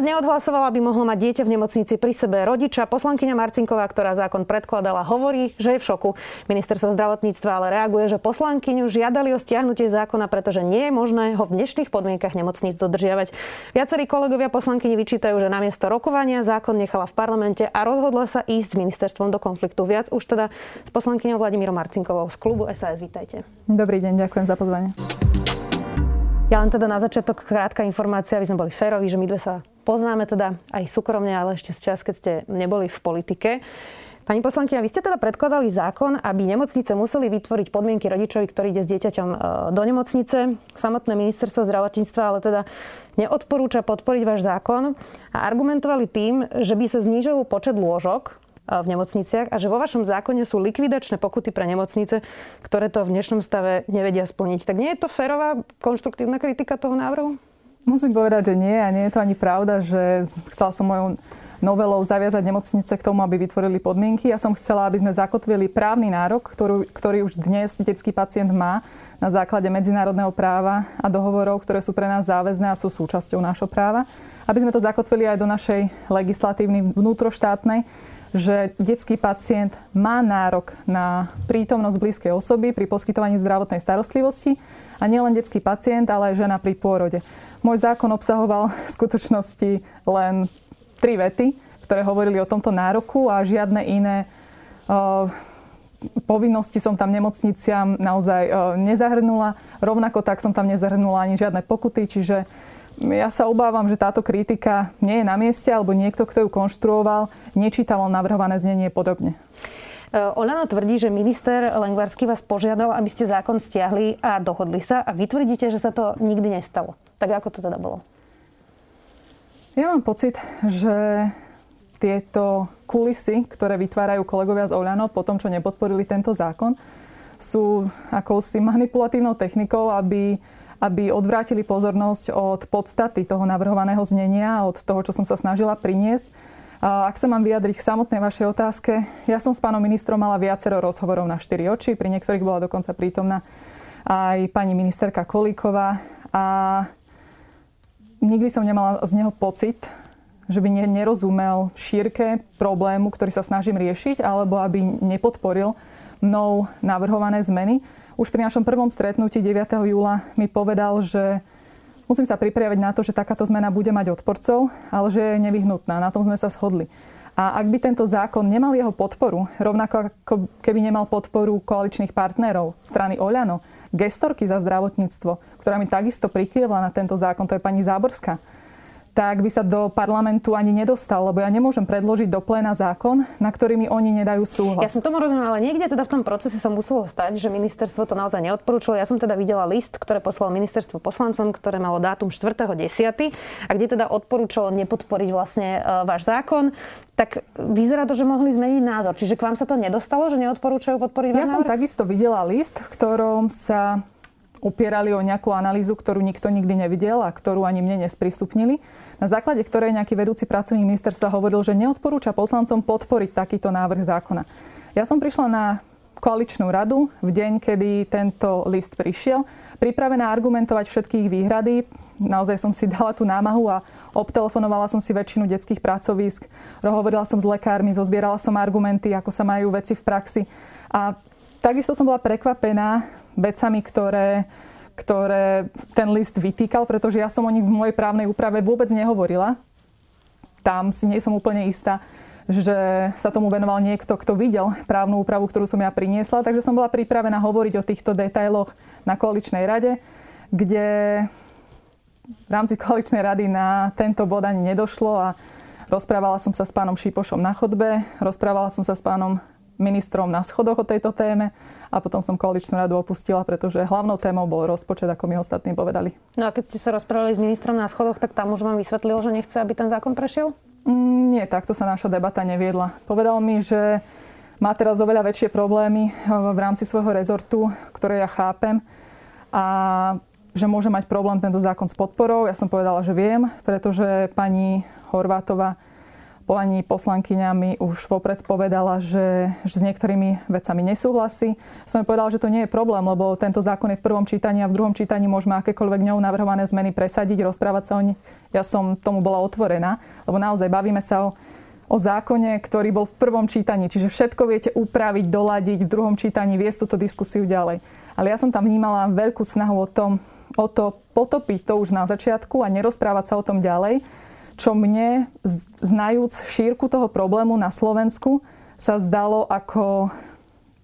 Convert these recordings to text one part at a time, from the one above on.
Parlament neodhlasoval, aby mohol mať dieťa v nemocnici pri sebe rodiča. Poslankyňa Marcinková, ktorá zákon predkladala, hovorí, že je v šoku. Ministerstvo zdravotníctva ale reaguje, že poslankyňu žiadali o stiahnutie zákona, pretože nie je možné ho v dnešných podmienkach nemocníc dodržiavať. Viacerí kolegovia poslankyni vyčítajú, že namiesto rokovania zákon nechala v parlamente a rozhodla sa ísť s ministerstvom do konfliktu. Viac už teda s poslankyňou Vladimírom Marcinkovou z klubu SAS. Vítajte. Dobrý deň, ďakujem za pozvanie. Ja len teda na začiatok krátka informácia, aby sme boli férovi, že my dve sa poznáme teda aj súkromne, ale ešte z čas, keď ste neboli v politike. Pani poslankyňa, vy ste teda predkladali zákon, aby nemocnice museli vytvoriť podmienky rodičovi, ktorý ide s dieťaťom e, do nemocnice. Samotné ministerstvo zdravotníctva ale teda neodporúča podporiť váš zákon a argumentovali tým, že by sa znížil počet lôžok v nemocniciach a že vo vašom zákone sú likvidačné pokuty pre nemocnice, ktoré to v dnešnom stave nevedia splniť. Tak nie je to férová konštruktívna kritika toho návrhu? Musím povedať, že nie a nie je to ani pravda, že chcela som mojou novelou zaviazať nemocnice k tomu, aby vytvorili podmienky. Ja som chcela, aby sme zakotvili právny nárok, ktorý, ktorý už dnes detský pacient má na základe medzinárodného práva a dohovorov, ktoré sú pre nás záväzné a sú súčasťou nášho práva. Aby sme to zakotvili aj do našej legislatívny vnútroštátnej, že detský pacient má nárok na prítomnosť blízkej osoby pri poskytovaní zdravotnej starostlivosti a nielen detský pacient, ale aj žena pri pôrode. Môj zákon obsahoval v skutočnosti len tri vety, ktoré hovorili o tomto nároku a žiadne iné uh, povinnosti som tam nemocniciam naozaj nezahrnula. Rovnako tak som tam nezahrnula ani žiadne pokuty, čiže ja sa obávam, že táto kritika nie je na mieste, alebo niekto, kto ju konštruoval, nečítal navrhované znenie podobne. E, Olano tvrdí, že minister Lengvarsky vás požiadal, aby ste zákon stiahli a dohodli sa a vy tvrdíte, že sa to nikdy nestalo. Tak ako to teda bolo? Ja mám pocit, že tieto kulisy, ktoré vytvárajú kolegovia z Oľano po tom, čo nepodporili tento zákon, sú akousi manipulatívnou technikou, aby aby odvrátili pozornosť od podstaty toho navrhovaného znenia, od toho, čo som sa snažila priniesť. Ak sa mám vyjadriť k samotnej vašej otázke, ja som s pánom ministrom mala viacero rozhovorov na štyri oči, pri niektorých bola dokonca prítomná aj pani ministerka Kolíková a nikdy som nemala z neho pocit, že by nerozumel šírke problému, ktorý sa snažím riešiť, alebo aby nepodporil mnou navrhované zmeny už pri našom prvom stretnutí 9. júla mi povedal, že musím sa pripraviť na to, že takáto zmena bude mať odporcov, ale že je nevyhnutná. Na tom sme sa shodli. A ak by tento zákon nemal jeho podporu, rovnako ako keby nemal podporu koaličných partnerov strany Oľano, gestorky za zdravotníctvo, ktorá mi takisto prikyvla na tento zákon, to je pani Záborská, tak by sa do parlamentu ani nedostal, lebo ja nemôžem predložiť do pléna zákon, na ktorý mi oni nedajú súhlas. Ja som tomu rozumiem, ale niekde teda v tom procese sa muselo stať, že ministerstvo to naozaj neodporúčilo. Ja som teda videla list, ktoré poslal ministerstvo poslancom, ktoré malo dátum 4.10. a kde teda odporúčalo nepodporiť vlastne e, váš zákon tak vyzerá to, že mohli zmeniť názor. Čiže k vám sa to nedostalo, že neodporúčajú podporiť Ja som takisto videla list, v ktorom sa opierali o nejakú analýzu, ktorú nikto nikdy nevidel a ktorú ani mne nesprístupnili, na základe ktorej nejaký vedúci pracovník ministerstva hovoril, že neodporúča poslancom podporiť takýto návrh zákona. Ja som prišla na koaličnú radu v deň, kedy tento list prišiel, pripravená argumentovať všetky ich výhrady. Naozaj som si dala tú námahu a obtelefonovala som si väčšinu detských pracovísk, hovorila som s lekármi, zozbierala som argumenty, ako sa majú veci v praxi. A takisto som bola prekvapená vecami, ktoré, ktoré ten list vytýkal, pretože ja som o nich v mojej právnej úprave vôbec nehovorila. Tam si nie som úplne istá, že sa tomu venoval niekto, kto videl právnu úpravu, ktorú som ja priniesla. Takže som bola pripravená hovoriť o týchto detailoch na koaličnej rade, kde v rámci koaličnej rady na tento bod ani nedošlo a rozprávala som sa s pánom Šipošom na chodbe, rozprávala som sa s pánom ministrom na schodoch o tejto téme a potom som koaličnú radu opustila, pretože hlavnou témou bol rozpočet, ako mi ostatní povedali. No a keď ste sa rozprávali s ministrom na schodoch, tak tam už vám vysvetlil, že nechce, aby ten zákon prešiel? Mm, nie, takto sa naša debata neviedla. Povedal mi, že má teraz oveľa väčšie problémy v rámci svojho rezortu, ktoré ja chápem a že môže mať problém tento zákon s podporou. Ja som povedala, že viem, pretože pani Horvátova pani poslankyňa mi už vopred povedala, že, že s niektorými vecami nesúhlasí. Som jej povedala, že to nie je problém, lebo tento zákon je v prvom čítaní a v druhom čítaní môžeme akékoľvek ňou navrhované zmeny presadiť, rozprávať sa o nich. Ja som tomu bola otvorená, lebo naozaj bavíme sa o, o zákone, ktorý bol v prvom čítaní. Čiže všetko viete upraviť, doladiť v druhom čítaní, viesť túto diskusiu ďalej. Ale ja som tam vnímala veľkú snahu o, tom, o to potopiť to už na začiatku a nerozprávať sa o tom ďalej čo mne, znajúc šírku toho problému na Slovensku, sa zdalo ako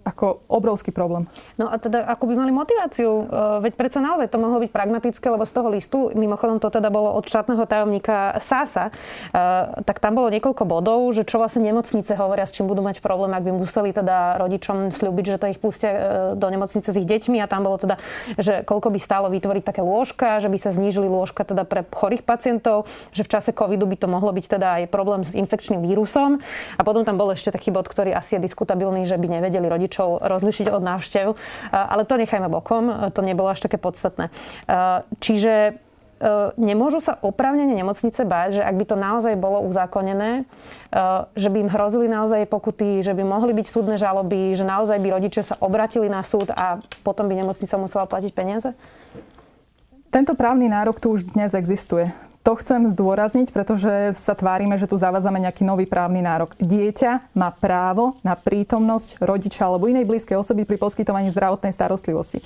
ako obrovský problém. No a teda ako by mali motiváciu? E, veď predsa naozaj to mohlo byť pragmatické, lebo z toho listu, mimochodom to teda bolo od štátneho tajomníka Sasa, e, tak tam bolo niekoľko bodov, že čo vlastne nemocnice hovoria, s čím budú mať problém, ak by museli teda rodičom slúbiť, že to ich pustia e, do nemocnice s ich deťmi a tam bolo teda, že koľko by stálo vytvoriť také lôžka, že by sa znížili lôžka teda pre chorých pacientov, že v čase covidu by to mohlo byť teda aj problém s infekčným vírusom. A potom tam bol ešte taký bod, ktorý asi je diskutabilný, že by nevedeli rodič rodičov rozlišiť od návštev. Ale to nechajme bokom, to nebolo až také podstatné. Čiže nemôžu sa oprávnene nemocnice báť, že ak by to naozaj bolo uzákonené, že by im hrozili naozaj pokuty, že by mohli byť súdne žaloby, že naozaj by rodičia sa obratili na súd a potom by nemocnica musela platiť peniaze? Tento právny nárok tu už dnes existuje. To chcem zdôrazniť, pretože sa tvárime, že tu zavádzame nejaký nový právny nárok. Dieťa má právo na prítomnosť rodiča alebo inej blízkej osoby pri poskytovaní zdravotnej starostlivosti.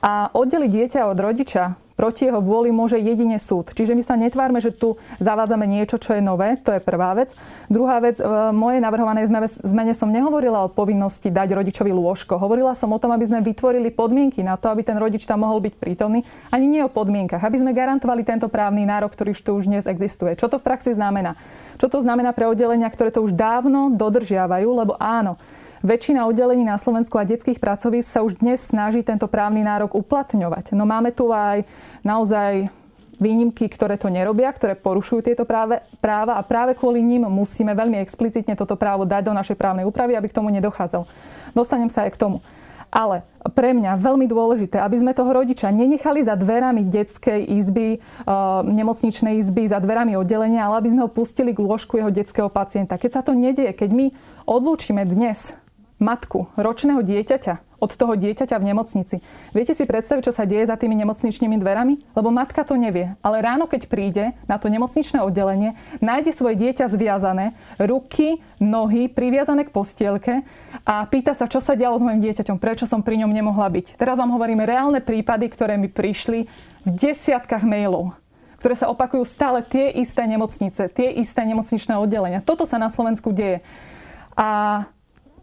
A oddeliť dieťa od rodiča proti jeho vôli môže jedine súd. Čiže my sa netvárme, že tu zavádzame niečo, čo je nové. To je prvá vec. Druhá vec, v mojej navrhovanej zmene som nehovorila o povinnosti dať rodičovi lôžko. Hovorila som o tom, aby sme vytvorili podmienky na to, aby ten rodič tam mohol byť prítomný. Ani nie o podmienkach. Aby sme garantovali tento právny nárok, ktorý tu už dnes existuje. Čo to v praxi znamená? Čo to znamená pre oddelenia, ktoré to už dávno dodržiavajú? Lebo áno, Väčšina oddelení na Slovensku a detských pracovísk sa už dnes snaží tento právny nárok uplatňovať. No máme tu aj naozaj výnimky, ktoré to nerobia, ktoré porušujú tieto práve, práva a práve kvôli ním musíme veľmi explicitne toto právo dať do našej právnej úpravy, aby k tomu nedochádzal. Dostanem sa aj k tomu. Ale pre mňa veľmi dôležité, aby sme toho rodiča nenechali za dverami detskej izby, e, nemocničnej izby, za dverami oddelenia, ale aby sme ho pustili k lôžku jeho detského pacienta. Keď sa to nedieje, keď my odlúčime dnes matku ročného dieťaťa od toho dieťaťa v nemocnici. Viete si predstaviť, čo sa deje za tými nemocničnými dverami? Lebo matka to nevie. Ale ráno, keď príde na to nemocničné oddelenie, nájde svoje dieťa zviazané, ruky, nohy priviazané k postielke a pýta sa, čo sa dialo s mojim dieťaťom, prečo som pri ňom nemohla byť. Teraz vám hovoríme reálne prípady, ktoré mi prišli v desiatkách mailov ktoré sa opakujú stále tie isté nemocnice, tie isté nemocničné oddelenia. Toto sa na Slovensku deje. A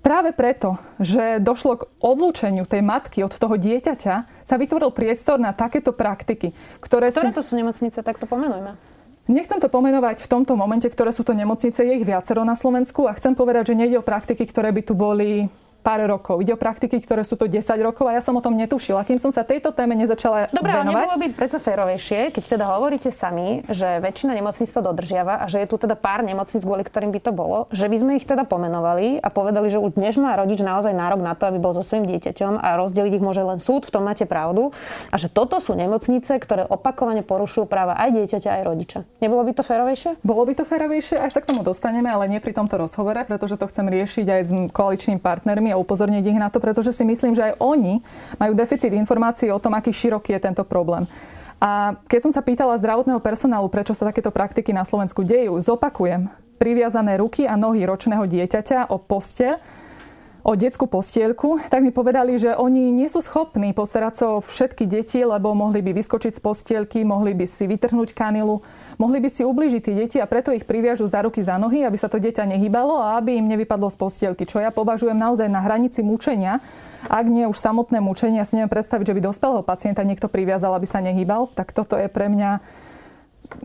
Práve preto, že došlo k odlúčeniu tej matky od toho dieťaťa, sa vytvoril priestor na takéto praktiky, ktoré Ktoré si... to sú nemocnice, tak to pomenujme. Nechcem to pomenovať v tomto momente, ktoré sú to nemocnice, je ich viacero na Slovensku a chcem povedať, že nejde o praktiky, ktoré by tu boli pár rokov. Ide o praktiky, ktoré sú to 10 rokov a ja som o tom netušila, kým som sa tejto téme nezačala Dobre, venovať. Dobre, nebolo by predsa férovejšie, keď teda hovoríte sami, že väčšina nemocníc to dodržiava a že je tu teda pár nemocníc, kvôli ktorým by to bolo, že by sme ich teda pomenovali a povedali, že už dnes má rodič naozaj nárok na to, aby bol so svojím dieťaťom a rozdeliť ich môže len súd, v tom máte pravdu. A že toto sú nemocnice, ktoré opakovane porušujú práva aj dieťaťa, aj rodiča. Nebolo by to férovejšie? Bolo by to férovejšie, aj sa k tomu dostaneme, ale nie pri tomto rozhovore, pretože to chcem riešiť aj s koaličnými partnermi a upozorniť ich na to, pretože si myslím, že aj oni majú deficit informácií o tom, aký široký je tento problém. A keď som sa pýtala zdravotného personálu, prečo sa takéto praktiky na Slovensku dejú, zopakujem, priviazané ruky a nohy ročného dieťaťa o poste o detskú postielku, tak mi povedali, že oni nie sú schopní postarať sa o všetky deti, lebo mohli by vyskočiť z postielky, mohli by si vytrhnúť kanilu, mohli by si ublížiť tie deti a preto ich priviažu za ruky, za nohy, aby sa to dieťa nehybalo a aby im nevypadlo z postielky. Čo ja považujem naozaj na hranici mučenia. Ak nie už samotné mučenie, ja si neviem predstaviť, že by dospelého pacienta niekto priviazal, aby sa nehýbal, tak toto je pre mňa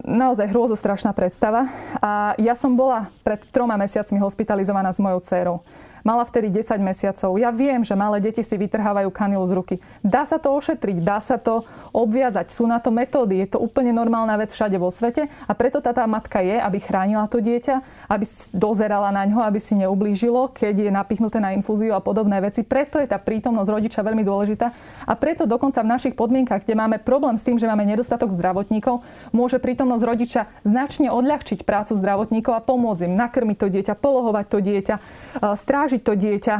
naozaj hrôzostrašná predstava. A ja som bola pred troma mesiacmi hospitalizovaná s mojou dcerou. Mala vtedy 10 mesiacov. Ja viem, že malé deti si vytrhávajú kanilu z ruky. Dá sa to ošetriť, dá sa to obviazať. Sú na to metódy. Je to úplne normálna vec všade vo svete. A preto tá, tá matka je, aby chránila to dieťa, aby dozerala na ňo, aby si neublížilo, keď je napichnuté na infúziu a podobné veci. Preto je tá prítomnosť rodiča veľmi dôležitá. A preto dokonca v našich podmienkach, kde máme problém s tým, že máme nedostatok zdravotníkov, môže prítomnosť rodiča značne odľahčiť prácu zdravotníkov a pomôcť im nakrmiť to dieťa, polohovať to dieťa, strážiť strážiť to dieťa,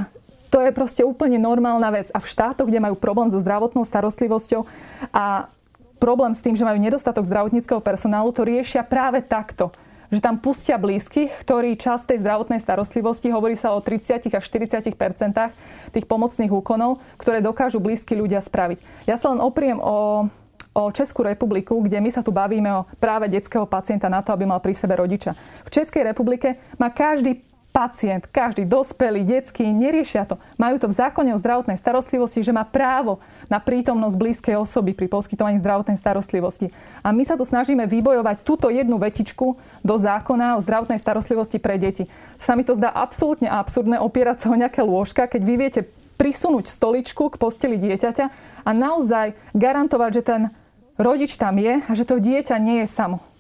to je proste úplne normálna vec. A v štátoch, kde majú problém so zdravotnou starostlivosťou a problém s tým, že majú nedostatok zdravotníckého personálu, to riešia práve takto že tam pustia blízkych, ktorí čas tej zdravotnej starostlivosti, hovorí sa o 30 až 40% tých pomocných úkonov, ktoré dokážu blízki ľudia spraviť. Ja sa len opriem o, o Českú republiku, kde my sa tu bavíme o práve detského pacienta na to, aby mal pri sebe rodiča. V Českej republike má každý pacient, každý dospelý, detský, neriešia to. Majú to v zákone o zdravotnej starostlivosti, že má právo na prítomnosť blízkej osoby pri poskytovaní zdravotnej starostlivosti. A my sa tu snažíme vybojovať túto jednu vetičku do zákona o zdravotnej starostlivosti pre deti. Sa mi to zdá absolútne absurdné opierať sa o nejaké lôžka, keď vy viete prisunúť stoličku k posteli dieťaťa a naozaj garantovať, že ten rodič tam je a že to dieťa nie je samo.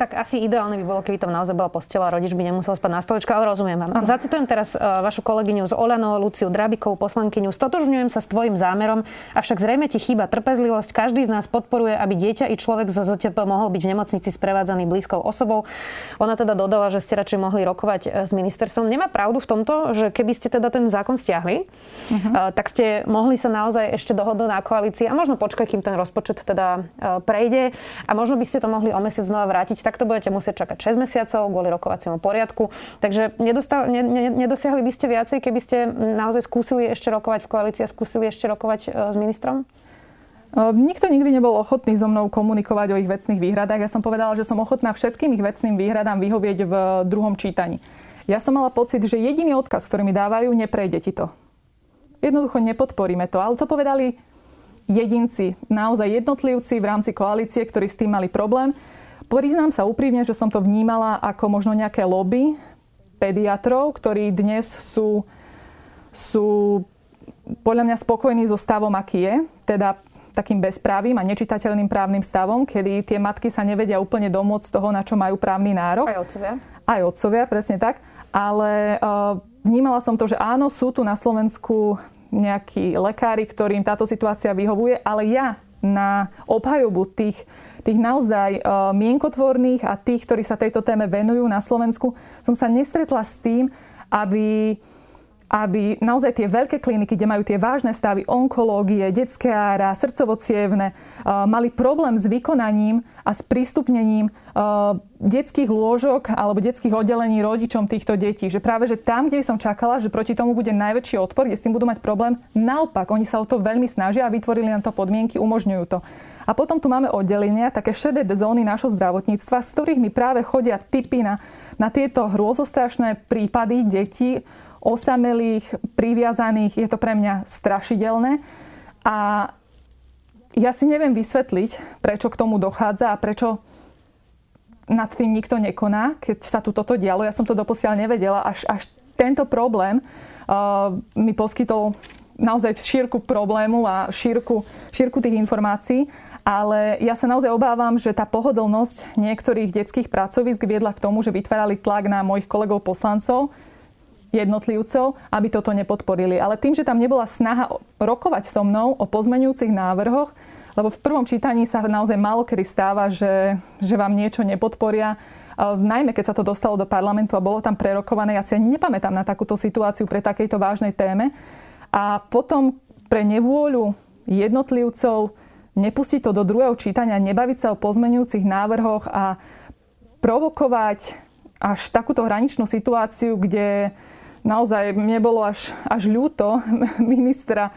Tak asi ideálne by bolo, keby tam naozaj bola postela a rodič by nemusel spať na stoličke, ale rozumiem vám. Aha. Zacitujem teraz uh, vašu kolegyňu z Olano, Luciu Drabikovú, poslankyňu. Stotožňujem sa s tvojim zámerom, avšak zrejme ti chýba trpezlivosť. Každý z nás podporuje, aby dieťa i človek zo ZTP mohol byť v nemocnici sprevádzaný blízkou osobou. Ona teda dodala, že ste radšej mohli rokovať eh, s ministerstvom. Nemá pravdu v tomto, že keby ste teda ten zákon stiahli, uh-huh. uh, tak ste mohli sa naozaj ešte dohodnúť na koalícii a možno počkať, kým ten rozpočet teda uh, prejde a možno by ste to mohli o mesiac znova vrátiť tak to budete musieť čakať 6 mesiacov kvôli rokovaciemu poriadku. Takže nedostal, ne, ne, nedosiahli by ste viacej, keby ste naozaj skúsili ešte rokovať v koalícii a skúsili ešte rokovať e, s ministrom? E, nikto nikdy nebol ochotný so mnou komunikovať o ich vecných výhradách. Ja som povedala, že som ochotná všetkým ich vecným výhradám vyhovieť v druhom čítaní. Ja som mala pocit, že jediný odkaz, ktorý mi dávajú, neprejde ti to. Jednoducho nepodporíme to. Ale to povedali jedinci, naozaj jednotlivci v rámci koalície, ktorí s tým mali problém. Priznám sa úprimne, že som to vnímala ako možno nejaké lobby pediatrov, ktorí dnes sú, sú podľa mňa spokojní so stavom, aký je. Teda takým bezprávým a nečitateľným právnym stavom, kedy tie matky sa nevedia úplne domôcť toho, na čo majú právny nárok. Aj otcovia. Aj otcovia, presne tak. Ale uh, vnímala som to, že áno, sú tu na Slovensku nejakí lekári, ktorým táto situácia vyhovuje, ale ja na obhajobu tých tých naozaj uh, mienkotvorných a tých, ktorí sa tejto téme venujú na Slovensku, som sa nestretla s tým, aby aby naozaj tie veľké kliniky, kde majú tie vážne stavy, onkológie, detské ára, srdcovo mali problém s vykonaním a s prístupnením detských lôžok alebo detských oddelení rodičom týchto detí. Že práve, že tam, kde som čakala, že proti tomu bude najväčší odpor, kde s tým budú mať problém, naopak, oni sa o to veľmi snažia a vytvorili nám to podmienky, umožňujú to. A potom tu máme oddelenia, také šedé zóny našho zdravotníctva, z ktorých mi práve chodia typy na, na tieto hrôzostrašné prípady detí, osamelých, priviazaných. Je to pre mňa strašidelné. A ja si neviem vysvetliť, prečo k tomu dochádza a prečo nad tým nikto nekoná, keď sa tu toto dialo. Ja som to doposiaľ nevedela. Až, až tento problém uh, mi poskytol naozaj šírku problému a šírku, šírku tých informácií. Ale ja sa naozaj obávam, že tá pohodlnosť niektorých detských pracovisk viedla k tomu, že vytvárali tlak na mojich kolegov poslancov, jednotlivcov, aby toto nepodporili. Ale tým, že tam nebola snaha rokovať so mnou o pozmenujúcich návrhoch, lebo v prvom čítaní sa naozaj málo kedy stáva, že, že vám niečo nepodporia. Najmä keď sa to dostalo do parlamentu a bolo tam prerokované, ja si ani nepamätám na takúto situáciu pre takejto vážnej téme. A potom pre nevôľu jednotlivcov nepustiť to do druhého čítania, nebaviť sa o pozmenujúcich návrhoch a provokovať až takúto hraničnú situáciu, kde naozaj mne bolo až, až ľúto ministra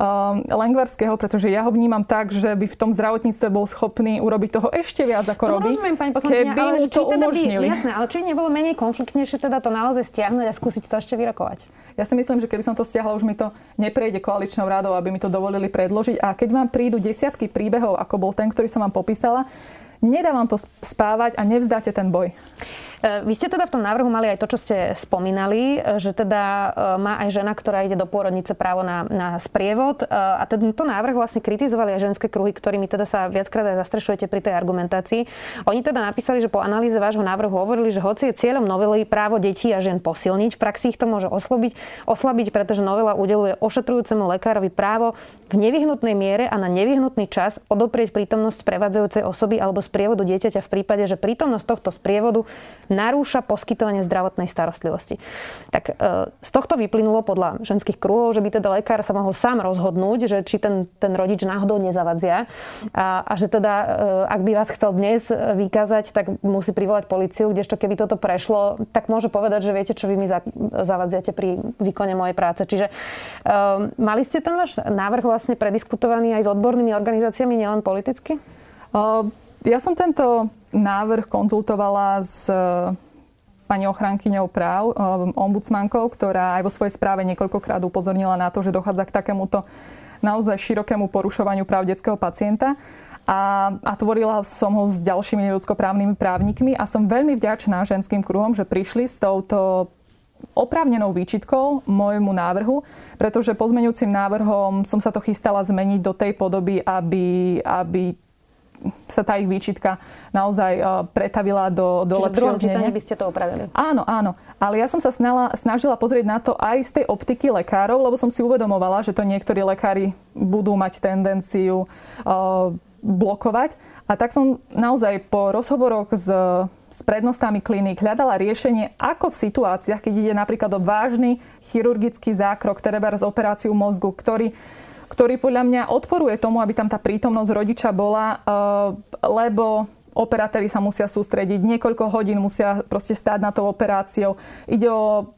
um, Lengvarského, pretože ja ho vnímam tak, že by v tom zdravotníctve bol schopný urobiť toho ešte viac, ako no, robí. Rozumiem, pani keby ale mu to teda umožnili. By, jasné, ale či nebolo menej konfliktnejšie teda to naozaj stiahnuť a skúsiť to ešte vyrokovať? Ja si myslím, že keby som to stiahla, už mi to neprejde koaličnou rádou, aby mi to dovolili predložiť. A keď vám prídu desiatky príbehov, ako bol ten, ktorý som vám popísala, nedá vám to spávať a nevzdáte ten boj. E, vy ste teda v tom návrhu mali aj to, čo ste spomínali, e, že teda e, má aj žena, ktorá ide do pôrodnice právo na, na sprievod. A tento návrh vlastne kritizovali aj ženské kruhy, ktorými teda sa viackrát aj zastrešujete pri tej argumentácii. Oni teda napísali, že po analýze vášho návrhu hovorili, že hoci je cieľom novely právo detí a žien posilniť, v praxi ich to môže oslobiť, oslabiť, pretože novela udeluje ošetrujúcemu lekárovi právo v nevyhnutnej miere a na nevyhnutný čas odoprieť prítomnosť sprevádzajúcej osoby alebo sprievodu dieťaťa v prípade, že prítomnosť tohto sprievodu narúša poskytovanie zdravotnej starostlivosti. Tak e, z tohto vyplynulo podľa ženských kruhov, že by teda lekár sa mohol sám rozhodnúť, že či ten, ten rodič náhodou nezavadzia a, a že teda, e, ak by vás chcel dnes vykázať, tak musí privolať policiu, kdežto keby toto prešlo, tak môže povedať, že viete, čo vy mi zavadziate pri výkone mojej práce. Čiže um, mali ste ten váš návrh vlastne prediskutovaný aj s odbornými organizáciami, nielen politicky? Uh, ja som tento návrh konzultovala s e, pani ochrankyňou práv, e, ombudsmankou, ktorá aj vo svojej správe niekoľkokrát upozornila na to, že dochádza k takémuto naozaj širokému porušovaniu práv detského pacienta. A, a tvorila som ho s ďalšími ľudskoprávnymi právnikmi a som veľmi vďačná ženským kruhom, že prišli s touto oprávnenou výčitkou môjmu návrhu, pretože pozmeňujúcim návrhom som sa to chystala zmeniť do tej podoby, aby, aby sa tá ich výčitka naozaj e, pretavila do, do Čiže lepšieho v by ste to opravili. Áno, áno. Ale ja som sa snala, snažila pozrieť na to aj z tej optiky lekárov, lebo som si uvedomovala, že to niektorí lekári budú mať tendenciu uh, blokovať. A tak som naozaj po rozhovoroch s, s prednostami kliník hľadala riešenie, ako v situáciách, keď ide napríklad o vážny chirurgický zákrok, treba z operáciu mozgu, ktorý ktorý podľa mňa odporuje tomu, aby tam tá prítomnosť rodiča bola, eh, lebo operátori sa musia sústrediť, niekoľko hodín musia proste stáť na tou operáciou. Ide o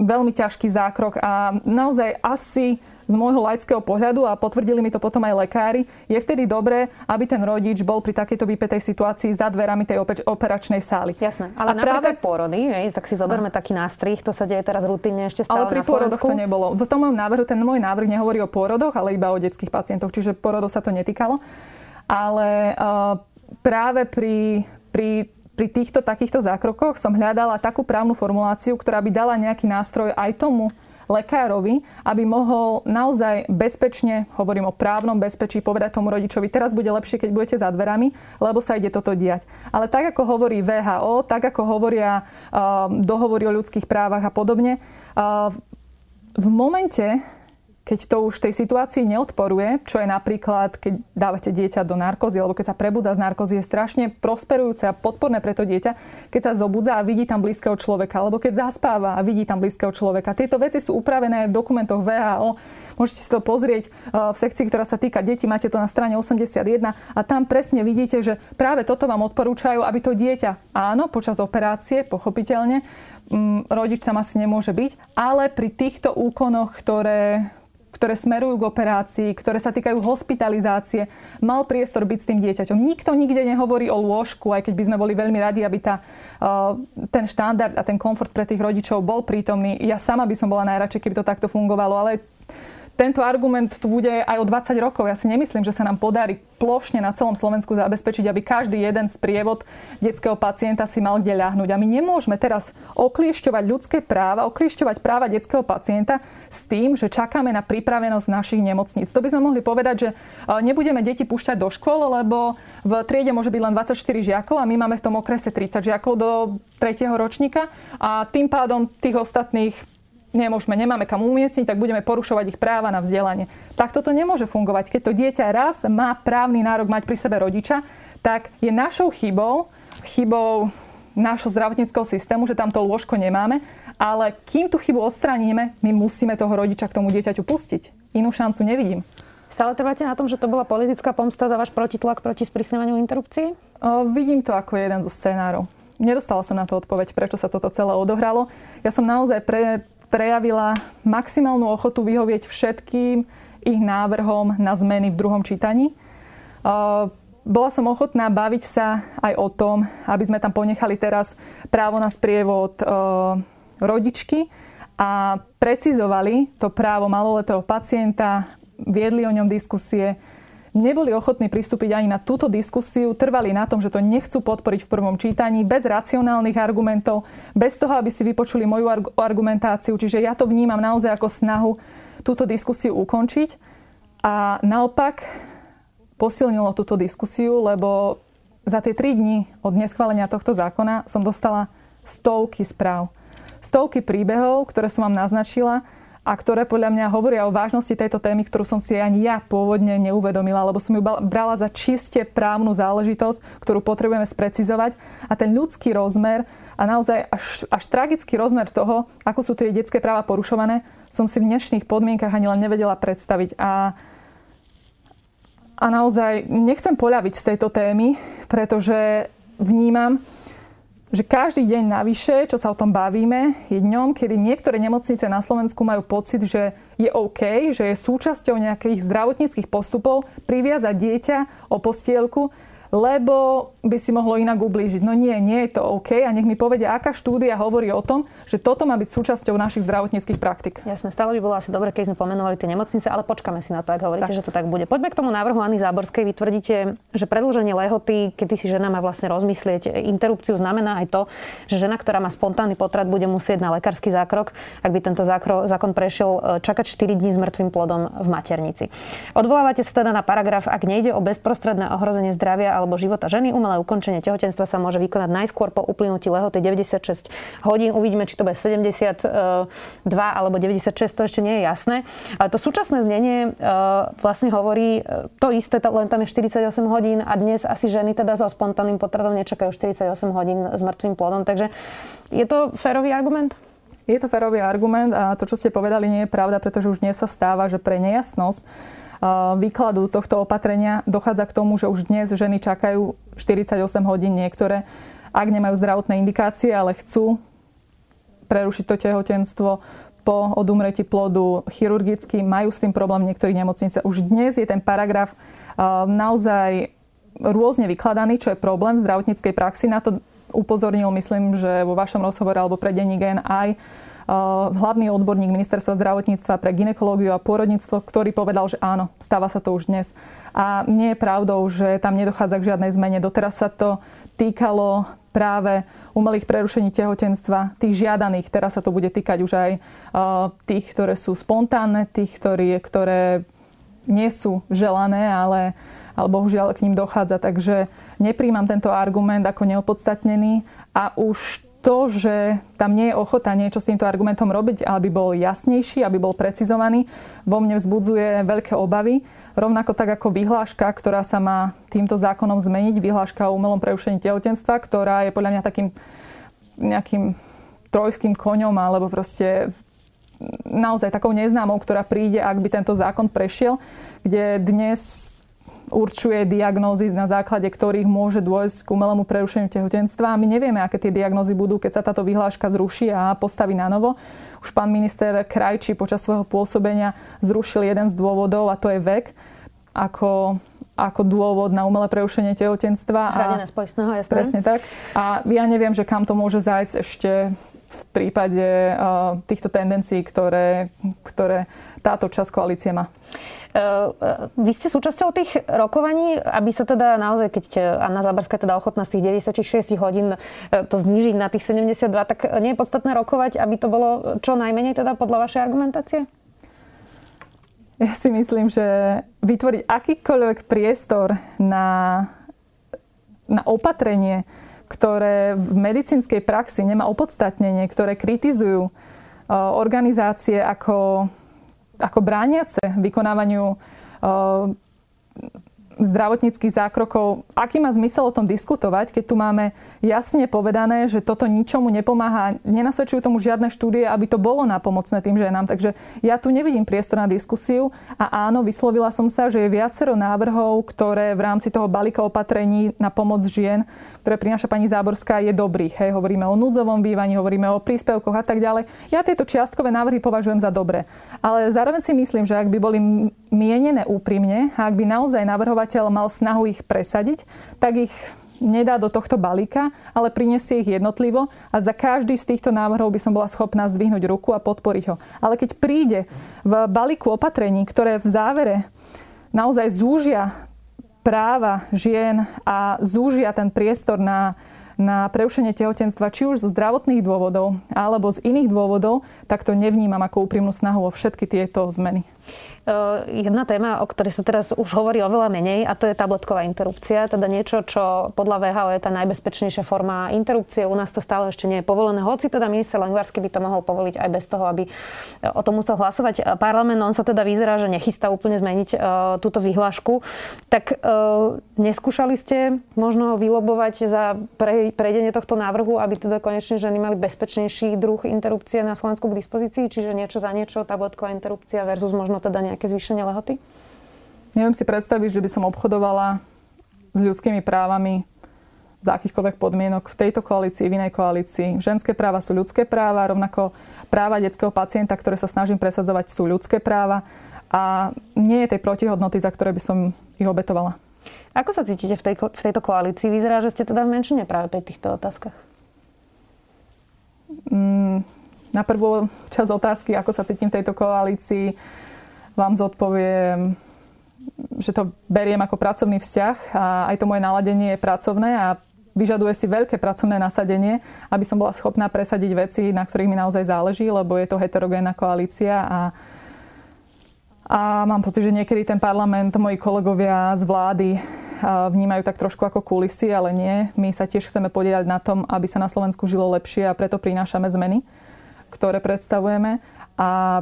veľmi ťažký zákrok a naozaj asi z môjho laického pohľadu, a potvrdili mi to potom aj lekári, je vtedy dobré, aby ten rodič bol pri takejto vypetej situácii za dverami tej operačnej sály. Jasné, ale a práve porody, hej, tak si zoberme no. taký nástrih, to sa deje teraz rutinne ešte stále Ale pri na pôrodoch to nebolo. V tom môjom návrhu, ten môj návrh nehovorí o pôrodoch, ale iba o detských pacientoch, čiže porodov sa to netýkalo. Ale uh, práve pri, pri pri týchto takýchto zákrokoch som hľadala takú právnu formuláciu, ktorá by dala nejaký nástroj aj tomu lekárovi, aby mohol naozaj bezpečne, hovorím o právnom bezpečí, povedať tomu rodičovi, teraz bude lepšie, keď budete za dverami, lebo sa ide toto diať. Ale tak, ako hovorí VHO, tak, ako hovoria uh, dohovory o ľudských právach a podobne, uh, v momente, keď to už tej situácii neodporuje, čo je napríklad, keď dávate dieťa do narkozy, alebo keď sa prebudza z narkozy, je strašne prosperujúce a podporné pre to dieťa, keď sa zobudza a vidí tam blízkeho človeka, alebo keď zaspáva a vidí tam blízkeho človeka. Tieto veci sú upravené v dokumentoch VHO. Môžete si to pozrieť uh, v sekcii, ktorá sa týka detí. Máte to na strane 81 a tam presne vidíte, že práve toto vám odporúčajú, aby to dieťa, áno, počas operácie, pochopiteľne, mm, rodič tam asi nemôže byť, ale pri týchto úkonoch, ktoré ktoré smerujú k operácii, ktoré sa týkajú hospitalizácie, mal priestor byť s tým dieťaťom. Nikto nikde nehovorí o lôžku, aj keď by sme boli veľmi radi, aby tá, uh, ten štandard a ten komfort pre tých rodičov bol prítomný. Ja sama by som bola najradšej, keby to takto fungovalo, ale tento argument tu bude aj o 20 rokov. Ja si nemyslím, že sa nám podarí plošne na celom Slovensku zabezpečiť, aby každý jeden sprievod detského pacienta si mal kde ľahnuť. A my nemôžeme teraz okliešťovať ľudské práva, okliešťovať práva detského pacienta s tým, že čakáme na pripravenosť našich nemocníc. To by sme mohli povedať, že e, nebudeme deti púšťať do škôl, lebo v triede môže byť len 24 žiakov a my máme v tom okrese 30 žiakov do 3. ročníka a tým pádom tých ostatných nemôžeme, nemáme kam umiestniť, tak budeme porušovať ich práva na vzdelanie. Tak toto nemôže fungovať. Keď to dieťa raz má právny nárok mať pri sebe rodiča, tak je našou chybou, chybou nášho zdravotníckého systému, že tamto lôžko nemáme, ale kým tú chybu odstránime, my musíme toho rodiča k tomu dieťaťu pustiť. Inú šancu nevidím. Stále trváte na tom, že to bola politická pomsta za váš protitlak proti sprísňovaniu interrupcií? O, vidím to ako jeden zo scenárov. Nedostala som na to odpoveď, prečo sa toto celé odohralo. Ja som naozaj pre, prejavila maximálnu ochotu vyhovieť všetkým ich návrhom na zmeny v druhom čítaní. Bola som ochotná baviť sa aj o tom, aby sme tam ponechali teraz právo na sprievod rodičky a precizovali to právo maloletého pacienta, viedli o ňom diskusie. Neboli ochotní pristúpiť ani na túto diskusiu, trvali na tom, že to nechcú podporiť v prvom čítaní, bez racionálnych argumentov, bez toho, aby si vypočuli moju argumentáciu. Čiže ja to vnímam naozaj ako snahu túto diskusiu ukončiť. A naopak posilnilo túto diskusiu, lebo za tie tri dni od neschválenia tohto zákona som dostala stovky správ. Stovky príbehov, ktoré som vám naznačila a ktoré podľa mňa hovoria o vážnosti tejto témy, ktorú som si ani ja pôvodne neuvedomila, lebo som ju brala za čiste právnu záležitosť, ktorú potrebujeme sprecizovať. A ten ľudský rozmer a naozaj až, až tragický rozmer toho, ako sú tie detské práva porušované, som si v dnešných podmienkach ani len nevedela predstaviť. A a naozaj nechcem poľaviť z tejto témy, pretože vnímam, že každý deň navyše, čo sa o tom bavíme, je dňom, kedy niektoré nemocnice na Slovensku majú pocit, že je OK, že je súčasťou nejakých zdravotníckých postupov priviazať dieťa o postielku lebo by si mohlo inak ublížiť. No nie, nie je to OK a nech mi povedia, aká štúdia hovorí o tom, že toto má byť súčasťou našich zdravotníckých praktik. Jasné, stále by bolo asi dobre, keď sme pomenovali tie nemocnice, ale počkáme si na to, ak hovoríte, tak. že to tak bude. Poďme k tomu návrhu Anny Záborskej. Vy tvrdíte, že predĺženie lehoty, keď si žena má vlastne rozmyslieť interrupciu, znamená aj to, že žena, ktorá má spontánny potrat, bude musieť na lekársky zákrok, ak by tento zákon prešiel, e, čakať 4 dní s mŕtvým plodom v maternici. Odvolávate sa teda na paragraf, ak nejde o bezprostredné ohrozenie zdravia alebo života ženy. Umelé ukončenie tehotenstva sa môže vykonať najskôr po uplynutí lehoty 96 hodín. Uvidíme, či to bude 72 alebo 96, to ešte nie je jasné. Ale to súčasné znenie e, vlastne hovorí e, to isté, len tam je 48 hodín a dnes asi ženy teda so spontánnym potratom nečakajú 48 hodín s mŕtvým plodom. Takže je to férový argument? Je to férový argument a to, čo ste povedali, nie je pravda, pretože už dnes sa stáva, že pre nejasnosť výkladu tohto opatrenia dochádza k tomu, že už dnes ženy čakajú 48 hodín niektoré, ak nemajú zdravotné indikácie, ale chcú prerušiť to tehotenstvo po odumretí plodu chirurgicky, majú s tým problém niektorí nemocnice. Už dnes je ten paragraf naozaj rôzne vykladaný, čo je problém v zdravotníckej praxi. Na to upozornil, myslím, že vo vašom rozhovore alebo pre denní gen aj hlavný odborník ministerstva zdravotníctva pre ginekológiu a pôrodníctvo, ktorý povedal, že áno, stáva sa to už dnes. A nie je pravdou, že tam nedochádza k žiadnej zmene. Doteraz sa to týkalo práve umelých prerušení tehotenstva, tých žiadaných. Teraz sa to bude týkať už aj uh, tých, ktoré sú spontánne, tých, ktorí, ktoré nie sú želané, ale, ale bohužiaľ k ním dochádza. Takže nepríjmam tento argument ako neopodstatnený a už to, že tam nie je ochota niečo s týmto argumentom robiť, aby bol jasnejší, aby bol precizovaný, vo mne vzbudzuje veľké obavy. Rovnako tak ako vyhláška, ktorá sa má týmto zákonom zmeniť, vyhláška o umelom preušení tehotenstva, ktorá je podľa mňa takým nejakým trojským koňom alebo proste naozaj takou neznámou, ktorá príde, ak by tento zákon prešiel, kde dnes určuje diagnózy, na základe ktorých môže dôjsť k umelému prerušeniu tehotenstva. My nevieme, aké tie diagnózy budú, keď sa táto vyhláška zruší a postaví na novo. Už pán minister Krajčí počas svojho pôsobenia zrušil jeden z dôvodov a to je vek ako, ako dôvod na umelé prerušenie tehotenstva. Hradené z poistného, jasné. Presne tak. A ja neviem, že kam to môže zájsť ešte v prípade uh, týchto tendencií, ktoré, ktoré táto časť koalície má. Vy ste súčasťou tých rokovaní, aby sa teda naozaj, keď Anna Záborská teda ochotná z tých 96 hodín to znižiť na tých 72, tak nie je podstatné rokovať, aby to bolo čo najmenej teda podľa vašej argumentácie? Ja si myslím, že vytvoriť akýkoľvek priestor na, na opatrenie, ktoré v medicínskej praxi nemá opodstatnenie, ktoré kritizujú organizácie ako ako brániace vykonávaniu zdravotníckých zákrokov, aký má zmysel o tom diskutovať, keď tu máme jasne povedané, že toto ničomu nepomáha, nenasvedčujú tomu žiadne štúdie, aby to bolo napomocné tým ženám. Takže ja tu nevidím priestor na diskusiu a áno, vyslovila som sa, že je viacero návrhov, ktoré v rámci toho balíka opatrení na pomoc žien, ktoré prináša pani Záborská, je dobrých. Hej, hovoríme o núdzovom bývaní, hovoríme o príspevkoch a tak ďalej. Ja tieto čiastkové návrhy považujem za dobré. Ale zároveň si myslím, že ak by boli mienené úprimne, ak by naozaj navrhovať navrhovateľ mal snahu ich presadiť, tak ich nedá do tohto balíka, ale prinesie ich jednotlivo a za každý z týchto návrhov by som bola schopná zdvihnúť ruku a podporiť ho. Ale keď príde v balíku opatrení, ktoré v závere naozaj zúžia práva žien a zúžia ten priestor na na prerušenie tehotenstva, či už zo zdravotných dôvodov alebo z iných dôvodov, tak to nevnímam ako úprimnú snahu o všetky tieto zmeny. Eh, jedna téma, o ktorej sa teraz už hovorí oveľa menej, a to je tabletková interrupcia, teda niečo, čo podľa VHO je tá najbezpečnejšia forma interrupcie. U nás to stále ešte nie je povolené, hoci teda minister Lengvarsky by to mohol povoliť aj bez toho, aby o tom musel hlasovať parlament. On sa teda vyzerá, že nechystá úplne zmeniť túto vyhlášku. Tak neskúšali ste možno vylobovať za pre, prejdenie tohto návrhu, aby teda konečne ženy mali bezpečnejší druh interrupcie na Slovensku k dispozícii, čiže niečo za niečo, tabletková interrupcia versus možno teda nejaké zvýšenie lehoty? Neviem si predstaviť, že by som obchodovala s ľudskými právami za akýchkoľvek podmienok v tejto koalícii, v inej koalícii. Ženské práva sú ľudské práva, rovnako práva detského pacienta, ktoré sa snažím presadzovať, sú ľudské práva a nie je tej protihodnoty, za ktoré by som ich obetovala. Ako sa cítite v, tej, v tejto koalícii? Vyzerá, že ste teda v menšine práve pri týchto otázkach. Mm, na prvú časť otázky, ako sa cítim v tejto koalícii, vám zodpoviem, že to beriem ako pracovný vzťah a aj to moje naladenie je pracovné a vyžaduje si veľké pracovné nasadenie, aby som bola schopná presadiť veci, na ktorých mi naozaj záleží, lebo je to heterogénna koalícia a a mám pocit, že niekedy ten parlament, moji kolegovia z vlády vnímajú tak trošku ako kulisy, ale nie. My sa tiež chceme podielať na tom, aby sa na Slovensku žilo lepšie a preto prinášame zmeny, ktoré predstavujeme. A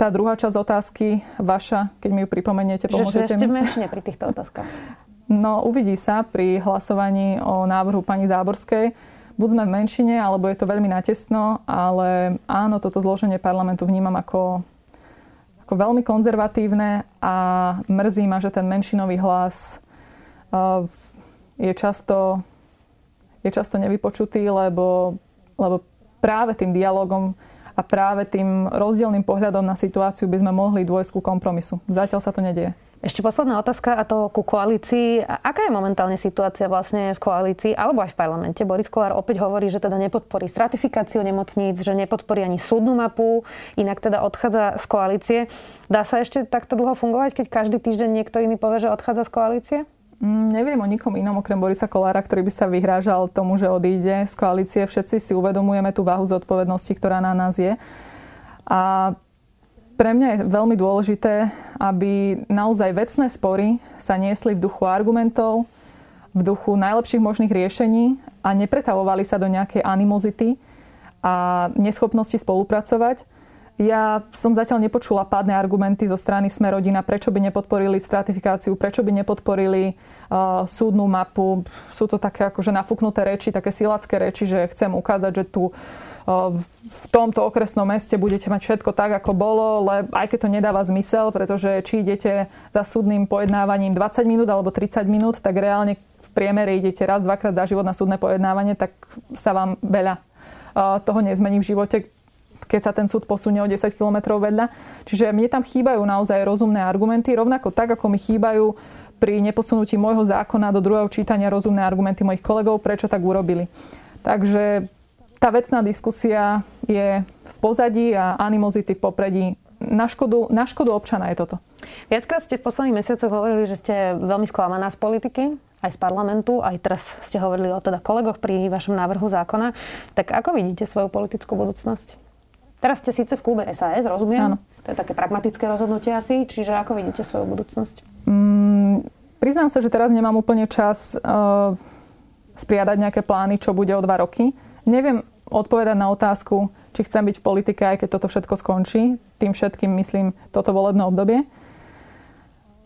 tá druhá časť otázky, vaša, keď mi ju pripomeniete, pomôžete že, že ste menšine pri týchto otázkach. No, uvidí sa pri hlasovaní o návrhu pani Záborskej. Buď sme v menšine, alebo je to veľmi natesno, ale áno, toto zloženie parlamentu vnímam ako, ako veľmi konzervatívne a mrzí ma, že ten menšinový hlas uh, je často, je často nevypočutý, lebo, lebo práve tým dialogom a práve tým rozdielným pohľadom na situáciu by sme mohli dôjsť ku kompromisu. Zatiaľ sa to nedieje. Ešte posledná otázka a to ku koalícii. Aká je momentálne situácia vlastne v koalícii alebo aj v parlamente? Boris Kolár opäť hovorí, že teda nepodporí stratifikáciu nemocníc, že nepodporí ani súdnu mapu, inak teda odchádza z koalície. Dá sa ešte takto dlho fungovať, keď každý týždeň niekto iný povie, že odchádza z koalície? Mm, neviem o nikom inom okrem Borisa Kolára, ktorý by sa vyhrážal tomu, že odíde z koalície. Všetci si uvedomujeme tú váhu zodpovednosti, ktorá na nás je. A pre mňa je veľmi dôležité, aby naozaj vecné spory sa niesli v duchu argumentov, v duchu najlepších možných riešení a nepretavovali sa do nejakej animozity a neschopnosti spolupracovať ja som zatiaľ nepočula pádne argumenty zo strany Smerodina, prečo by nepodporili stratifikáciu, prečo by nepodporili uh, súdnu mapu. Sú to také akože nafúknuté reči, také silacké reči, že chcem ukázať, že tu uh, v tomto okresnom meste budete mať všetko tak, ako bolo, ale aj keď to nedáva zmysel, pretože či idete za súdnym pojednávaním 20 minút alebo 30 minút, tak reálne v priemere idete raz, dvakrát za život na súdne pojednávanie, tak sa vám veľa uh, toho nezmení v živote keď sa ten súd posunie o 10 km vedľa. Čiže mne tam chýbajú naozaj rozumné argumenty, rovnako tak, ako mi chýbajú pri neposunutí môjho zákona do druhého čítania rozumné argumenty mojich kolegov, prečo tak urobili. Takže tá vecná diskusia je v pozadí a animozity v popredí. Na škodu, na škodu občana je toto. Viackrát ste v posledných mesiacoch hovorili, že ste veľmi sklamaná z politiky, aj z parlamentu, aj teraz ste hovorili o teda kolegoch pri vašom návrhu zákona. Tak ako vidíte svoju politickú budúcnosť? Teraz ste síce v klube SAS, rozumiem. Áno. To je také pragmatické rozhodnutie asi. Čiže ako vidíte svoju budúcnosť? Mm, priznám sa, že teraz nemám úplne čas uh, spriadať nejaké plány, čo bude o dva roky. Neviem odpovedať na otázku, či chcem byť v politike, aj keď toto všetko skončí. Tým všetkým myslím toto volebné obdobie.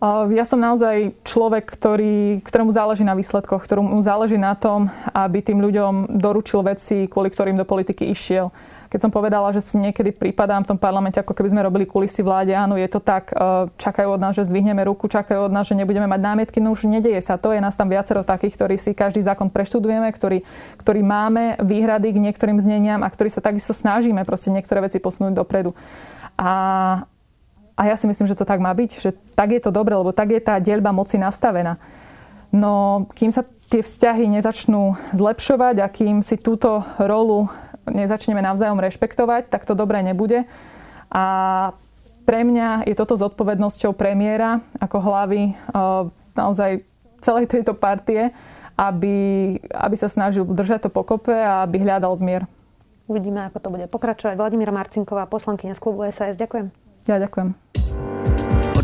Uh, ja som naozaj človek, ktorý, ktorému záleží na výsledkoch, ktorému záleží na tom, aby tým ľuďom doručil veci, kvôli ktorým do politiky išiel keď som povedala, že si niekedy prípadám v tom parlamente, ako keby sme robili kulisy vláde, áno, je to tak, e, čakajú od nás, že zdvihneme ruku, čakajú od nás, že nebudeme mať námietky, no už nedeje sa to, je nás tam viacero takých, ktorí si každý zákon preštudujeme, ktorí, ktorí máme výhrady k niektorým zneniam a ktorí sa takisto snažíme proste niektoré veci posunúť dopredu. A, a ja si myslím, že to tak má byť, že tak je to dobre, lebo tak je tá dielba moci nastavená. No, kým sa tie vzťahy nezačnú zlepšovať a kým si túto rolu nezačneme navzájom rešpektovať, tak to dobré nebude. A pre mňa je toto zodpovednosťou premiéra ako hlavy naozaj celej tejto partie, aby, aby sa snažil držať to pokope a aby hľadal zmier. Uvidíme, ako to bude pokračovať. Vladimíra Marcinková, poslankyňa z klubu SAS. Ďakujem. Ja ďakujem.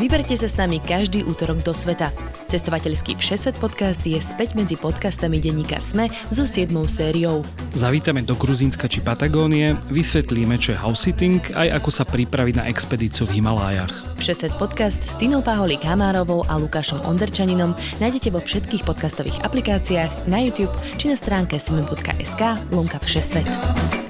Vyberte sa s nami každý útorok do sveta. Cestovateľský Všeset podcast je späť medzi podcastami denníka Sme so 7. sériou. Zavítame do Gruzínska či Patagónie, vysvetlíme, čo je house sitting, aj ako sa pripraviť na expedíciu v Himalájach. Všeset podcast s Tinou Paholik Hamárovou a Lukášom Onderčaninom nájdete vo všetkých podcastových aplikáciách, na YouTube či na stránke sme.sk lomka Všesvet.